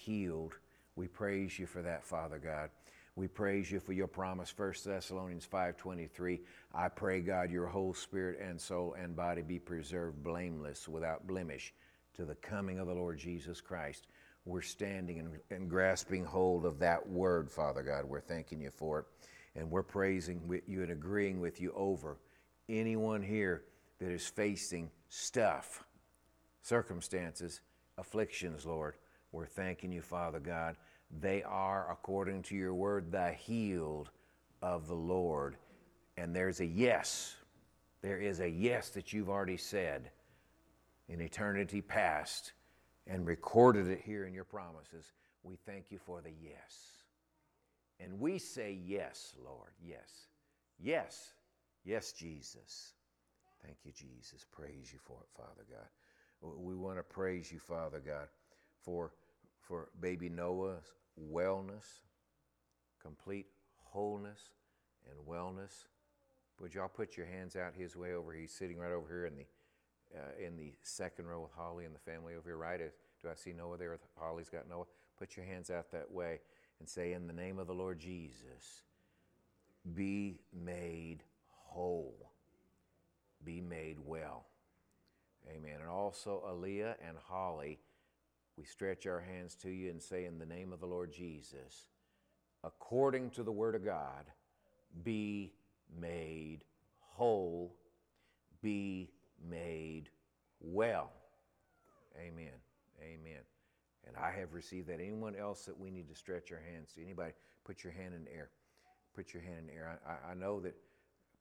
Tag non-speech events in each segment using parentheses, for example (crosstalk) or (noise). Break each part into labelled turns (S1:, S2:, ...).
S1: healed. We praise you for that, Father God. We praise you for your promise, 1 Thessalonians 5.23. I pray, God, your whole spirit and soul and body be preserved blameless, without blemish, to the coming of the Lord Jesus Christ. We're standing and, and grasping hold of that word, Father God. We're thanking you for it. And we're praising you and agreeing with you over anyone here that is facing stuff, circumstances, afflictions, Lord. We're thanking you, Father God. They are, according to your word, the healed of the Lord. And there's a yes. There is a yes that you've already said in eternity past and recorded it here in your promises. We thank you for the yes. And we say yes, Lord. Yes. Yes. Yes, Jesus. Thank you, Jesus. Praise you for it, Father God. We want to praise you, Father God, for, for baby Noah's wellness, complete wholeness and wellness. Would y'all put your hands out his way over? He's sitting right over here in the uh, in the second row with Holly and the family over here. Right? Do I see Noah there? Holly's got Noah. Put your hands out that way and say, "In the name of the Lord Jesus, be made whole, be made well." Amen. And also Aaliyah and Holly we stretch our hands to you and say, In the name of the Lord Jesus, according to the Word of God, be made whole, be made well. Amen. Amen. And I have received that. Anyone else that we need to stretch our hands to? Anybody? Put your hand in the air. Put your hand in the air. I, I know that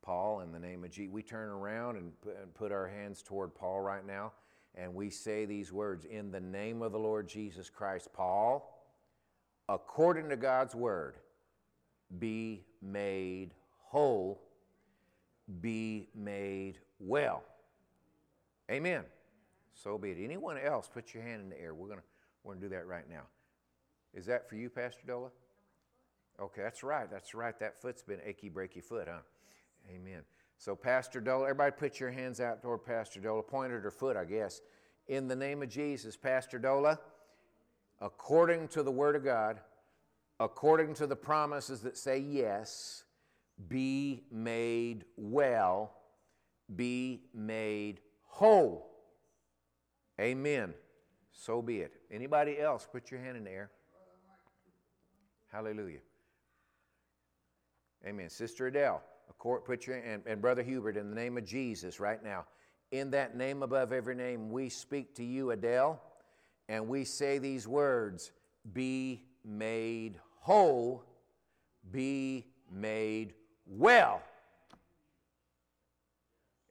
S1: Paul, in the name of Jesus, we turn around and put our hands toward Paul right now and we say these words in the name of the Lord Jesus Christ. Paul, according to God's word, be made whole, be made well. Amen. So be it. Anyone else, put your hand in the air. We're going we're gonna do that right now. Is that for you, Pastor Dola? Okay, that's right. That's right. That foot's been achy, breaky foot, huh? Amen. So, Pastor Dola, everybody put your hands out toward Pastor Dola, point at her foot, I guess. In the name of Jesus, Pastor Dola, according to the Word of God, according to the promises that say yes, be made well, be made whole. Amen. So be it. Anybody else, put your hand in the air. Hallelujah. Amen. Sister Adele, put your, and, and Brother Hubert, in the name of Jesus right now, in that name above every name, we speak to you, Adele, and we say these words Be made whole, be made well.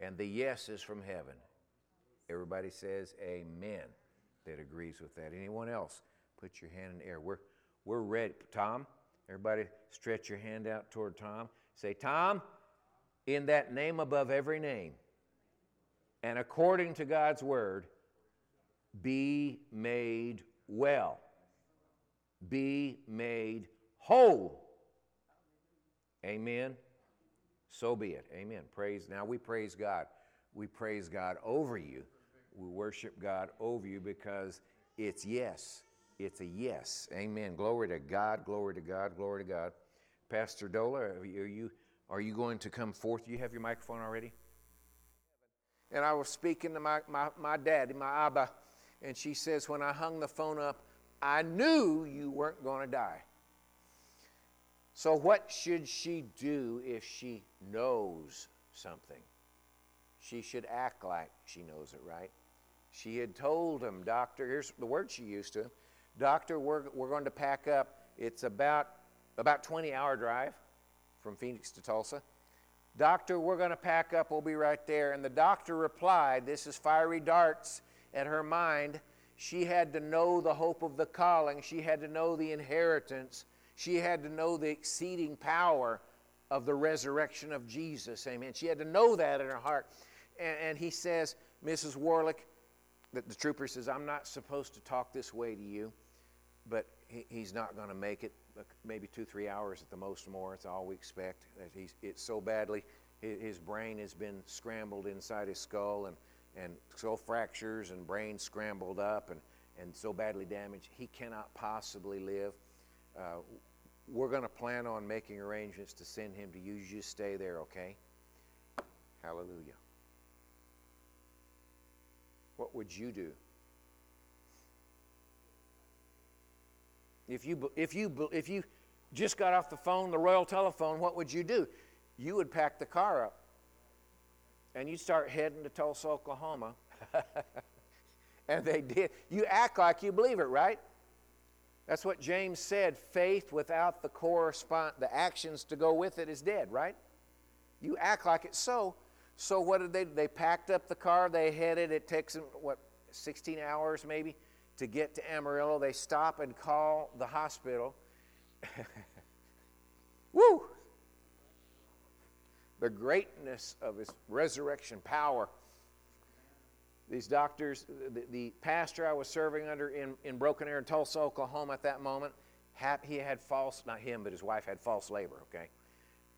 S1: And the yes is from heaven. Everybody says amen that agrees with that. Anyone else? Put your hand in the air. We're, we're ready. Tom, everybody stretch your hand out toward Tom. Say, Tom, in that name above every name, and according to God's word, be made well, be made whole. Amen. So be it. Amen. Praise. Now we praise God. We praise God over you. We worship God over you because it's yes. It's a yes. Amen. Glory to God. Glory to God. Glory to God. Pastor Dola, are you are you going to come forth? You have your microphone already? And I was speaking to my, my, my daddy, my Abba, and she says, When I hung the phone up, I knew you weren't going to die. So, what should she do if she knows something? She should act like she knows it, right? She had told him, Doctor, here's the word she used to him Doctor, we're, we're going to pack up. It's about about 20 hour drive from Phoenix to Tulsa. Doctor, we're going to pack up. We'll be right there. And the doctor replied, This is fiery darts at her mind. She had to know the hope of the calling, she had to know the inheritance, she had to know the exceeding power of the resurrection of Jesus. Amen. She had to know that in her heart. And, and he says, Mrs. Warlick, that the trooper says, I'm not supposed to talk this way to you, but he, he's not going to make it maybe two, three hours at the most more. It's all we expect. He's, it's so badly, his brain has been scrambled inside his skull and, and skull fractures and brain scrambled up. And, and so badly damaged, he cannot possibly live. Uh, we're going to plan on making arrangements to send him to you. You just stay there, okay? Hallelujah. What would you do? If you, if you, if you just got off the phone, the Royal Telephone, what would you do? You would pack the car up and you'd start heading to Tulsa, Oklahoma. (laughs) and they did. You act like you believe it, right? That's what James said. Faith without the correspond the actions to go with it is dead, right? You act like it's so. So what did they they packed up the car, they headed, it takes them what 16 hours maybe to get to Amarillo. They stop and call the hospital. (laughs) Woo! The greatness of his resurrection power these doctors, the, the, pastor I was serving under in, in Broken Arrow Tulsa, Oklahoma at that moment, he had false, not him, but his wife had false labor, okay,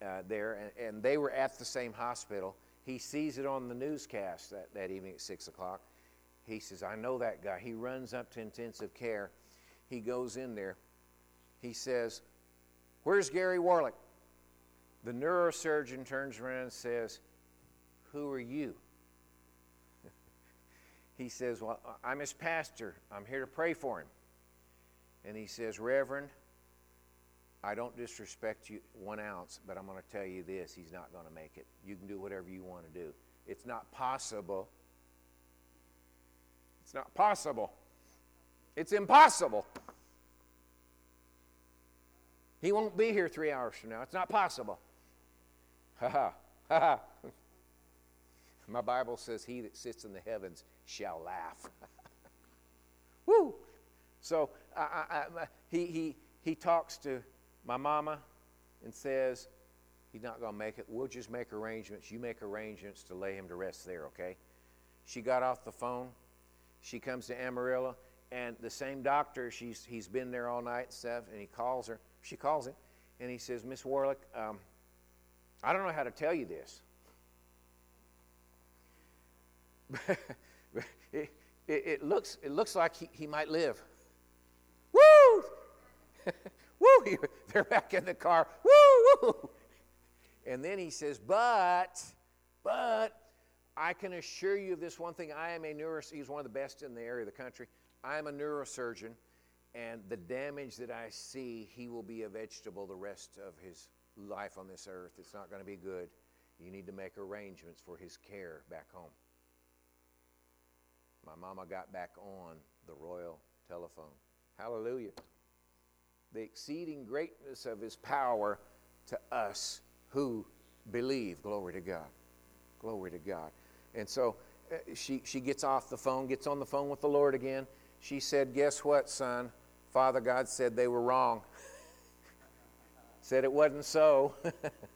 S1: uh, there, and, and, they were at the same hospital. He sees it on the newscast that, that evening at 6 o'clock. He says, I know that guy. He runs up to intensive care. He goes in there. He says, Where's Gary Warlick? The neurosurgeon turns around and says, Who are you? (laughs) he says, Well, I'm his pastor. I'm here to pray for him. And he says, Reverend, I don't disrespect you one ounce, but I'm going to tell you this he's not going to make it. You can do whatever you want to do. It's not possible. It's not possible. It's impossible. He won't be here three hours from now. It's not possible. Ha ha. Ha ha. (laughs) My Bible says, He that sits in the heavens shall laugh. (laughs) Woo! So I, I, I, he, he, he talks to my mama and says, He's not going to make it. We'll just make arrangements. You make arrangements to lay him to rest there, okay? She got off the phone. She comes to Amarillo, and the same doctor, she's, he's been there all night and stuff, and he calls her. She calls him, and he says, Miss Warlick, um, I don't know how to tell you this. (laughs) it, it, it, looks, it looks like he, he might live. Woo! (laughs) woo! They're back in the car. Woo! Woo! And then he says, but, but, I can assure you of this one thing. I am a neurosurgeon. He's one of the best in the area of the country. I am a neurosurgeon, and the damage that I see, he will be a vegetable the rest of his life on this earth. It's not going to be good. You need to make arrangements for his care back home my mama got back on the royal telephone. Hallelujah. The exceeding greatness of his power to us who believe. Glory to God. Glory to God. And so uh, she, she gets off the phone, gets on the phone with the Lord again. She said, Guess what, son? Father God said they were wrong. (laughs) said it wasn't so.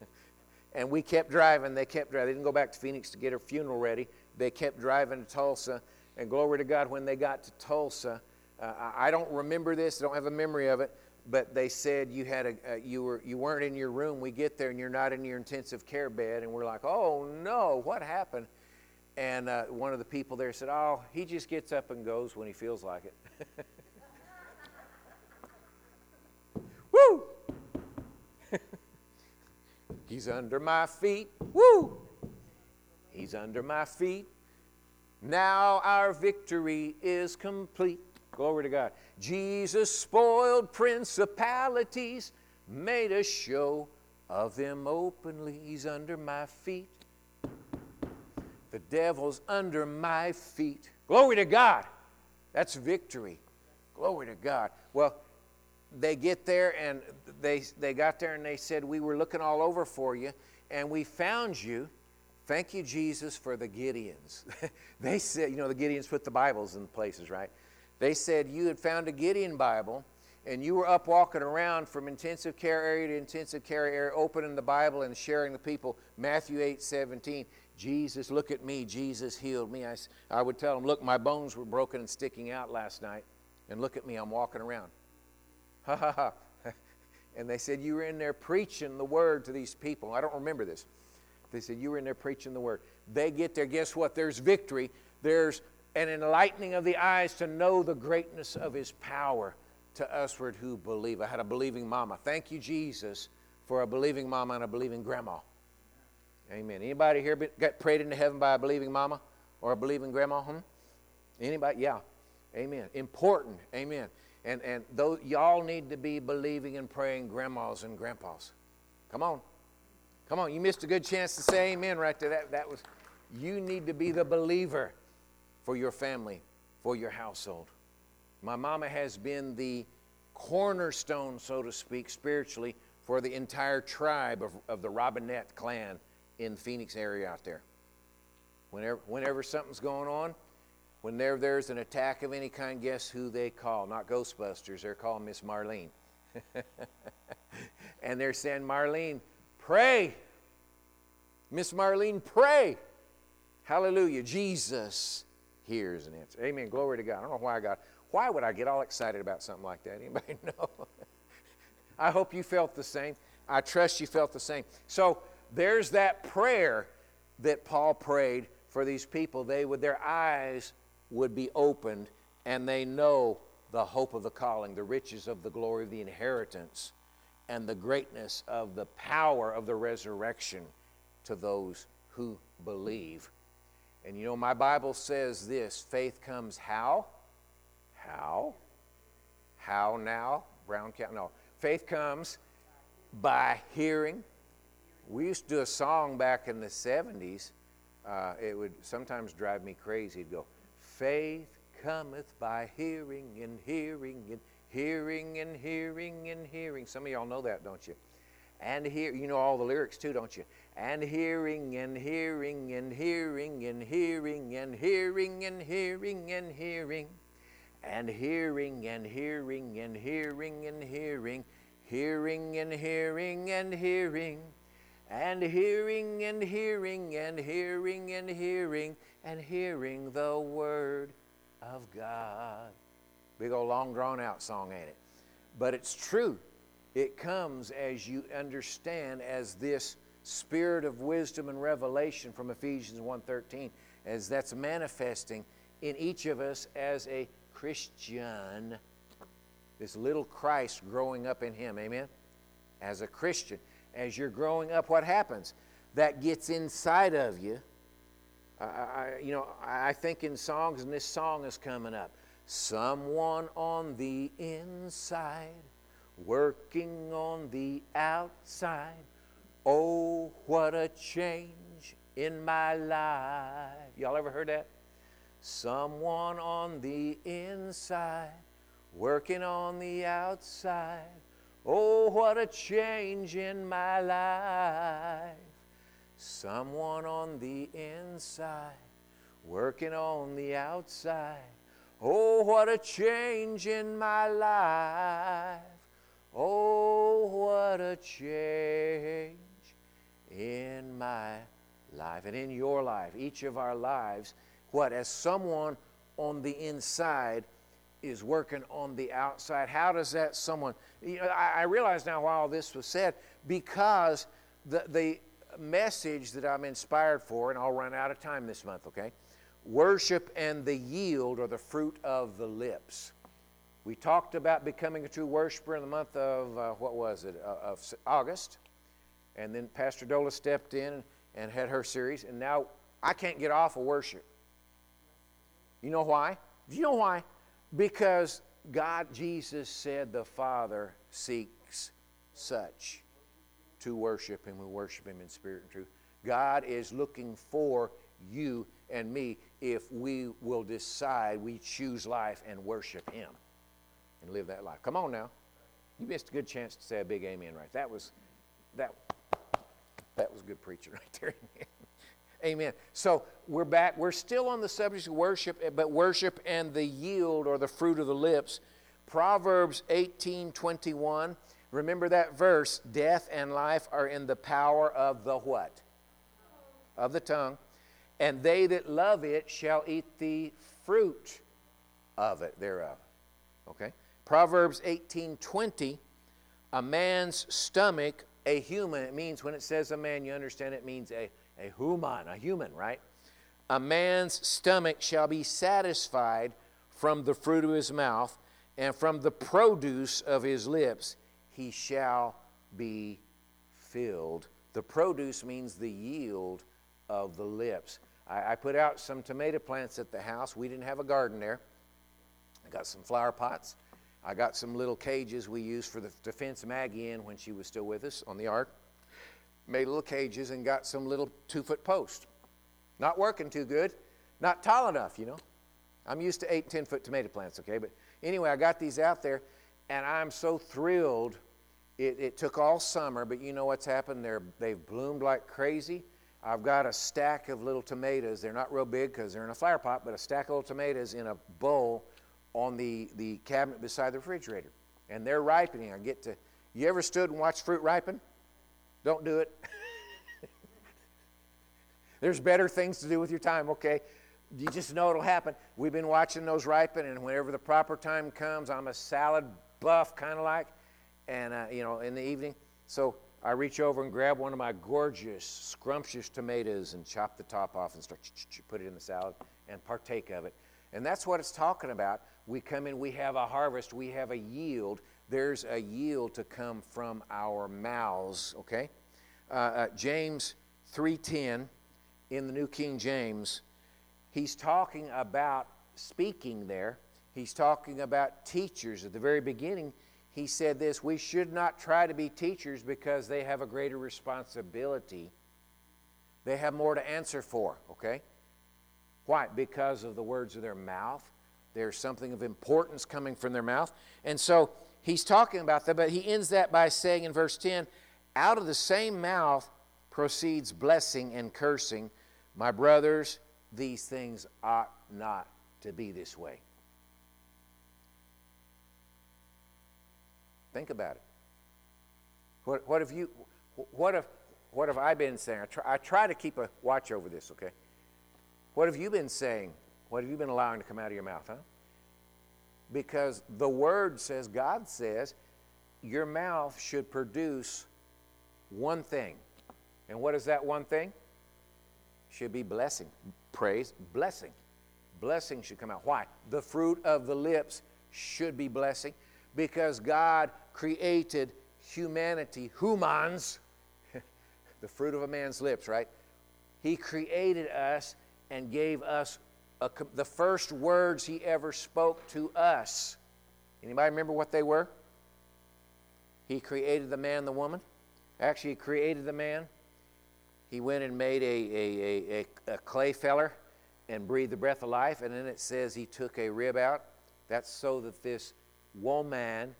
S1: (laughs) and we kept driving. They kept driving. They didn't go back to Phoenix to get her funeral ready. They kept driving to Tulsa and glory to God, when they got to Tulsa, uh, I don't remember this, I don't have a memory of it, but they said you had a, uh, you were you weren't in your room. We get there and you're not in your intensive care bed, and we're like, oh no, what happened? And uh, one of the people there said, oh, he just gets up and goes when he feels like it. (laughs) Woo! (laughs) He's under my feet. Woo! He's under my feet. Now our victory is complete. Glory to God. Jesus spoiled principalities, made a show of them openly. He's under my feet. The devil's under my feet. Glory to God. That's victory. Glory to God. Well, they get there and they, they got there and they said, We were looking all over for you and we found you Thank you, Jesus, for the Gideons. (laughs) they said, you know, the Gideons put the Bibles in places, right? They said you had found a Gideon Bible and you were up walking around from intensive care area to intensive care area, opening the Bible and sharing the people. Matthew 8 17. Jesus, look at me. Jesus healed me. I, I would tell them, look, my bones were broken and sticking out last night. And look at me, I'm walking around. Ha ha ha. (laughs) And they said, You were in there preaching the word to these people. I don't remember this. They said, You were in there preaching the word. They get there, guess what? There's victory. There's an enlightening of the eyes to know the greatness of his power to usward who believe. I had a believing mama. Thank you, Jesus, for a believing mama and a believing grandma. Amen. Anybody here got prayed into heaven by a believing mama or a believing grandma? Hmm? Anybody? Yeah. Amen. Important. Amen. And and those y'all need to be believing and praying grandmas and grandpas. Come on. Come on. You missed a good chance to say amen right there. That that was you need to be the believer for your family, for your household. My mama has been the cornerstone, so to speak, spiritually, for the entire tribe of, of the Robinette clan in the Phoenix area out there. Whenever, whenever something's going on, whenever there's an attack of any kind, guess who they call? Not Ghostbusters, they're calling Miss Marlene. (laughs) and they're saying, Marlene, pray. Miss Marlene, pray. Hallelujah. Jesus hears and answers. Amen. Glory to God. I don't know why I got. Why would I get all excited about something like that? (laughs) Anybody know? (laughs) I hope you felt the same. I trust you felt the same. So there's that prayer that Paul prayed for these people. They would their eyes would be opened and they know the hope of the calling, the riches of the glory of the inheritance, and the greatness of the power of the resurrection to those who believe. And you know, my Bible says this faith comes how? How? How now? Brown County? No. Faith comes by hearing. We used to do a song back in the 70s. Uh, it would sometimes drive me crazy. It'd go, Faith cometh by hearing and hearing and hearing and hearing and hearing. Some of y'all know that, don't you? And hear, you know all the lyrics too, don't you? And hearing and hearing and hearing and hearing and hearing and hearing and hearing and hearing and hearing and hearing and hearing, hearing and hearing and hearing, and hearing and hearing and hearing and hearing and hearing the word of God. Big old long drawn out song, ain't it? But it's true. It comes as you understand as this spirit of wisdom and revelation from Ephesians 1:13 as that's manifesting in each of us as a Christian, this little Christ growing up in him, amen? As a Christian, as you're growing up, what happens? That gets inside of you. I, I, you know, I think in songs, and this song is coming up. Someone on the inside, working on the outside. Oh, what a change in my life. Y'all ever heard that? Someone on the inside, working on the outside. Oh, what a change in my life. Someone on the inside, working on the outside. Oh, what a change in my life. Oh, what a change in my life and in your life, each of our lives what? As someone on the inside is working on the outside. How does that someone, you know, I, I realize now why all this was said because the, the message that I'm inspired for, and I'll run out of time this month, okay? Worship and the yield are the fruit of the lips. We talked about becoming a true worshiper in the month of, uh, what was it, uh, of August. And then Pastor Dola stepped in and had her series. And now I can't get off of worship. You know why? Do you know why? Because God, Jesus said the Father seeks such to worship Him. We worship Him in spirit and truth. God is looking for you and me if we will decide we choose life and worship Him and live that life. Come on now. You missed a good chance to say a big amen right. That was that that was good preaching (laughs) right there. Amen. So we're back. We're still on the subject of worship, eh, but worship and the yield or the fruit of the lips. Proverbs 18 21. Remember that verse death and life are in the power of the what? Of the tongue. And they that love it shall eat the fruit of it thereof. Okay? Proverbs 18 20. A man's stomach, a human, it means when it says a man, you understand it means a a human, a human, right? A man's stomach shall be satisfied from the fruit of his mouth, and from the produce of his lips he shall be filled. The produce means the yield of the lips. I, I, put out some tomato plants at the house. We didn't have a garden there. I got some flower pots. I got some little cages we used for the, to fence Maggie in when she was still with us on the ark. Made little cages and got some little two foot posts. Not working too good. Not tall enough, you know. I'm used to eight, ten foot tomato plants, okay? But anyway, I got these out there and I'm so thrilled. It, it took all summer, but you know what's happened? They're, they've bloomed like crazy. I've got a stack of little tomatoes. They're not real big because they're in a flower pot, but a stack of little tomatoes in a bowl on the, the cabinet beside the refrigerator. And they're ripening. I get to, you ever stood and watched fruit ripen? Don't do it. (laughs) There's better things to do with your time, okay? You just know it'll happen. We've been watching those ripen, and whenever the proper time comes, I'm a salad buff, kind of like, and, uh, you know, in the evening. So I reach over and grab one of my gorgeous, scrumptious tomatoes and chop the top off and start put it in the salad and partake of it. And that's what it's talking about. We come in, we have a harvest, we have a yield. There's a yield to come from our mouths, okay? Uh, uh, James 3:10 in the New King James, he's talking about speaking there. He's talking about teachers. At the very beginning, he said this we should not try to be teachers because they have a greater responsibility. They have more to answer for, okay? Why? Because of the words of their mouth. There's something of importance coming from their mouth. And so he's talking about that, but he ends that by saying in verse 10 out of the same mouth proceeds blessing and cursing. My brothers, these things ought not to be this way. Think about it. What, what have you, what have, what have I been saying? I try, I try to keep a watch over this, okay? What have you been saying? What have you been allowing to come out of your mouth, huh? Because the Word says, God says, your mouth should produce one thing. And what is that one thing? Should be blessing. Praise, blessing. Blessing should come out. Why? The fruit of the lips should be blessing because God created humanity, humans, (laughs) the fruit of a man's lips, right? He created us and gave us a, the first words he ever spoke to us. Anybody remember what they were? He created the man, the woman. Actually, he created the man. He went and made a, a, a, a clay feller and breathed the breath of life. And then it says he took a rib out. That's so that this woman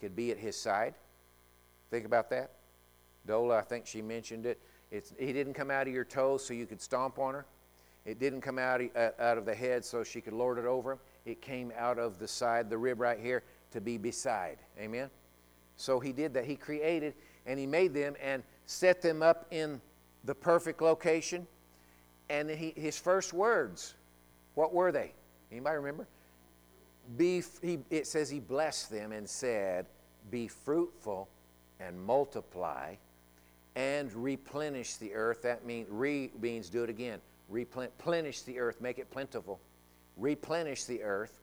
S1: could be at his side. Think about that. Dola, I think she mentioned it. It's, he didn't come out of your toes so you could stomp on her. It didn't come out, uh, out of the head so she could lord it over. It came out of the side, the rib right here, to be beside. Amen? So he did that. He created and he made them and set them up in the perfect location. And he, his first words, what were they? Anybody remember? Be, he, it says he blessed them and said, Be fruitful and multiply and replenish the earth. That re means do it again. Replenish the earth, make it plentiful. Replenish the earth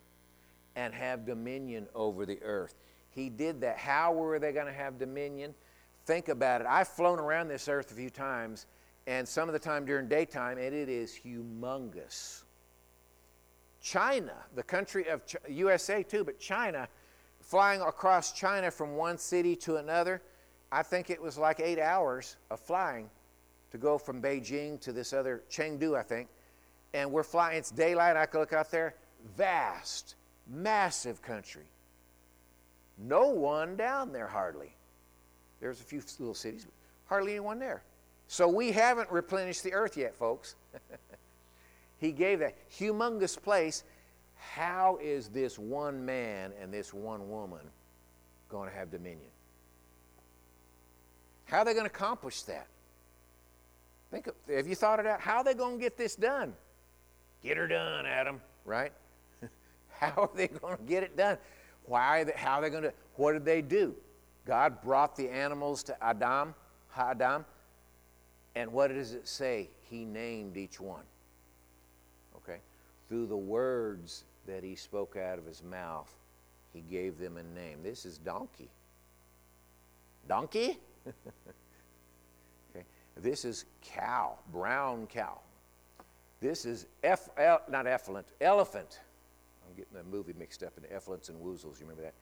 S1: and have dominion over the earth. He did that. How were they going to have dominion? Think about it. I've flown around this earth a few times, and some of the time during daytime, and it is humongous. China, the country of Ch- USA too, but China, flying across China from one city to another, I think it was like eight hours of flying to go from Beijing to this other Chengdu, I think. And we're flying, it's daylight, I could look out there, vast, massive country. No one down there hardly. There's a few little cities, but hardly anyone there. So we haven't replenished the earth yet, folks. (laughs) He gave that humongous place. How is this one man and this one woman going to have dominion? How are they going to accomplish that? Think of, have you thought it out? How are they going to get this done? Get her done, Adam, right? (laughs) how are they going to get it done? Why how are they going to, what did they do? God brought the animals to Adam, Adam, and what does it say? He named each one. Okay? Through the words that he spoke out of his mouth, he gave them a name. This is donkey. Donkey? (laughs) This is cow, brown cow. This is F, not heffalump, elephant. I'm getting the movie mixed up in heffalumps and woozles. You remember that?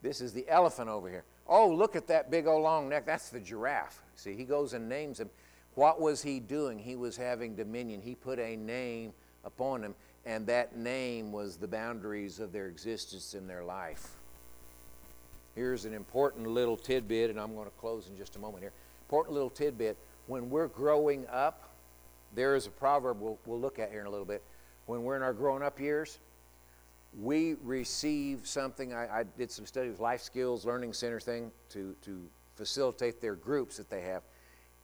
S1: This is the elephant over here. Oh, look at that big old long neck. That's the giraffe. See, he goes and names him. What was he doing? He was having dominion. He put a name upon them, and that name was the boundaries of their existence in their life. Here's an important little tidbit, and I'm going to close in just a moment here. Important little tidbit. When we're growing up, there is a proverb we'll, we'll look at here in a little bit. When we're in our growing up years, we receive something. I, I did some study with Life Skills Learning Center thing to, to facilitate their groups that they have.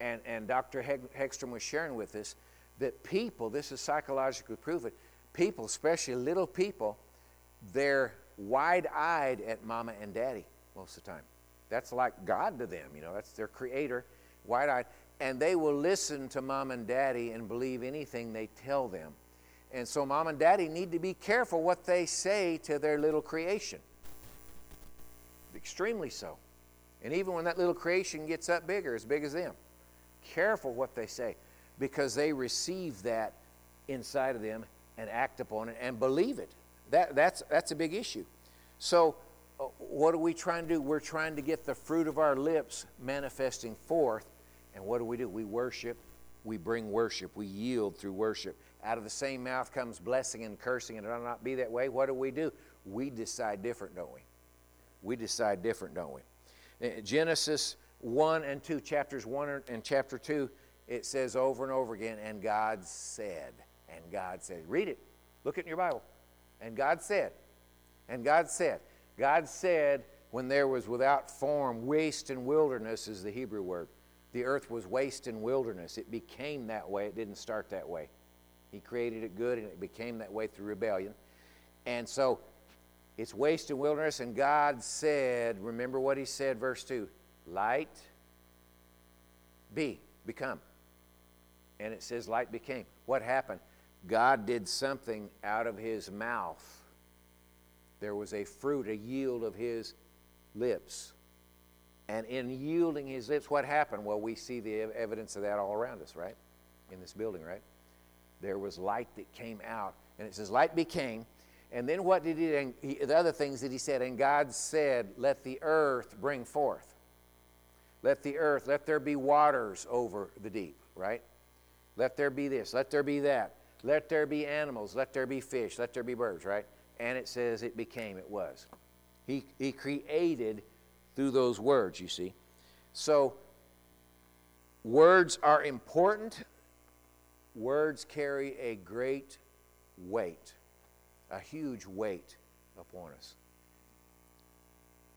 S1: And, and Dr. Hegstrom was sharing with us that people, this is psychologically proven, people, especially little people, they're wide eyed at mama and daddy most of the time. That's like God to them, you know, that's their creator, wide eyed. And they will listen to mom and daddy and believe anything they tell them. And so, mom and daddy need to be careful what they say to their little creation. Extremely so. And even when that little creation gets up bigger, as big as them, careful what they say because they receive that inside of them and act upon it and believe it. That, that's, that's a big issue. So, uh, what are we trying to do? We're trying to get the fruit of our lips manifesting forth. And what do we do? We worship. We bring worship. We yield through worship. Out of the same mouth comes blessing and cursing, and it'll not be that way. What do we do? We decide different, don't we? We decide different, don't we? Uh, Genesis 1 and 2, chapters 1 and chapter 2 it says over and over again, and God said, and God said. Read it. Look at in your Bible. And God said, and God said. God said when there was without form, waste and wilderness is the Hebrew word. The earth was waste and wilderness. It became that way. It didn't start that way. He created it good and it became that way through rebellion. And so it's waste and wilderness, and God said, remember what He said, verse 2 light be, become and it says light became. What happened? God did something out of his mouth. There was a fruit, a yield of his lips. And in yielding his lips, what happened? Well, we see the evidence of that all around us, right? In this building, right? There was light that came out. And it says, light became. And then what did he, and he, the other things that he said, and God said, let the earth bring forth. Let the earth, let there be waters over the deep, right? Let there be this, let there be that. Let there be animals, let there be fish, let there be birds, right? And it says it became, it was. He, he created through those words, you see. So, words are important. Words carry a great weight, a huge weight upon us.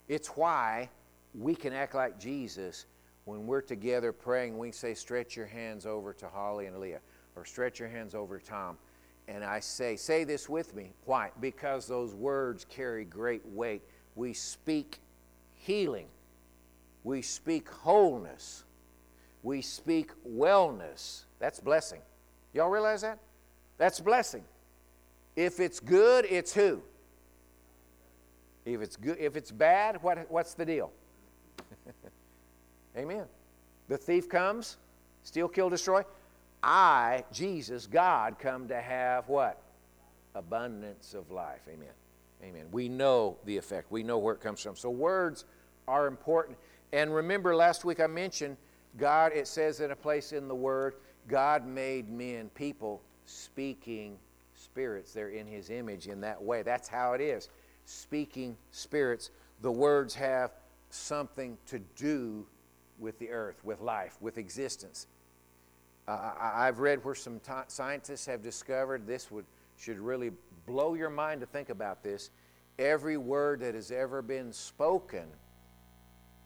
S1: It's why we can act like Jesus when we're together praying, we say, stretch your hands over to Holly and Leah, or stretch your hands over to Tom. And I say, say this with me. Why? Because those words carry great weight. We speak healing, we speak wholeness, we speak wellness. That's blessing. Y'all realize that? That's blessing. If it's good, it's who? If it's good, if it's bad, what, what's the deal? (laughs) Amen. The thief comes, steal, kill, destroy. I, Jesus, God, come to have what? Abundance of life. Amen. Amen. We know the effect, we know where it comes from. So, words are important. And remember, last week I mentioned God, it says in a place in the Word, God made men, people, speaking spirits. They're in His image in that way. That's how it is. Speaking spirits. The words have something to do with the earth, with life, with existence. Uh, I've read where some t- scientists have discovered this would should really blow your mind to think about this. Every word that has ever been spoken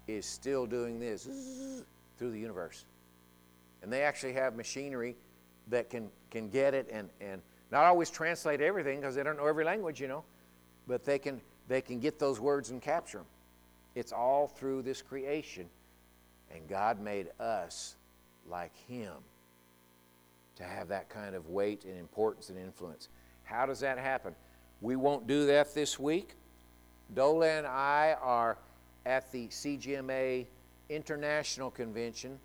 S1: is still doing this (sniffs) through the universe. And they actually have machinery that can, can get it and, and not always translate everything because they don't know every language, you know, but they can, they can get those words and capture them. It's all through this creation and God made us like Him to have that kind of weight and importance and influence. How does that happen? We won't do that this week. Dola and I are at the CGMA International Convention.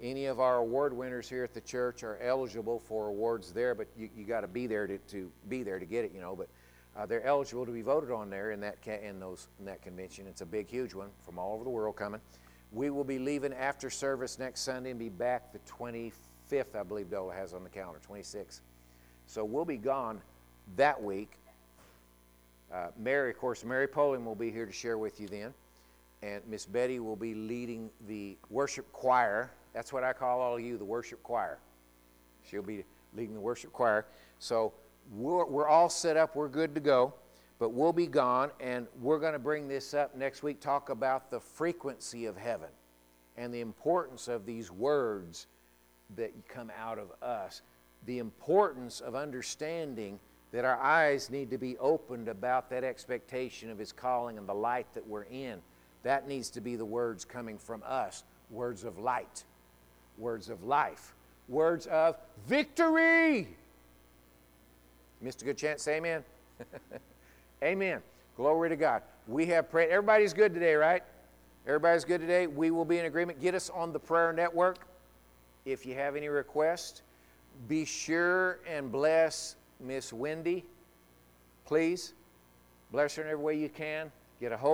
S1: Any of our award winners here at the church are eligible for awards there, but you, you got to be there to, to be there to get it, you know. But uh, they're eligible to be voted on there in that in those in that convention. It's a big, huge one from all over the world coming. We will be leaving after service next Sunday and be back the 25th, I believe Dola has on the calendar, 26th. So we'll be gone that week. Uh, Mary, of course, Mary Poling will be here to share with you then. And Miss Betty will be leading the worship choir. That's what I call all of you, the worship choir. She'll be leading the worship choir. So we're, we're all set up, we're good to go, but we'll be gone, and we're going to bring this up next week, talk about the frequency of heaven and the importance of these words that come out of us, the importance of understanding that our eyes need to be opened about that expectation of His calling and the light that we're in. That needs to be the words coming from us words of light, words of life, words of victory. Missed a good chance, say amen. (laughs) amen. Glory to God. We have prayed. Everybody's good today, right? Everybody's good today. We will be in agreement. Get us on the prayer network if you have any requests. Be sure and bless Miss Wendy. Please bless her in every way you can. Get a hold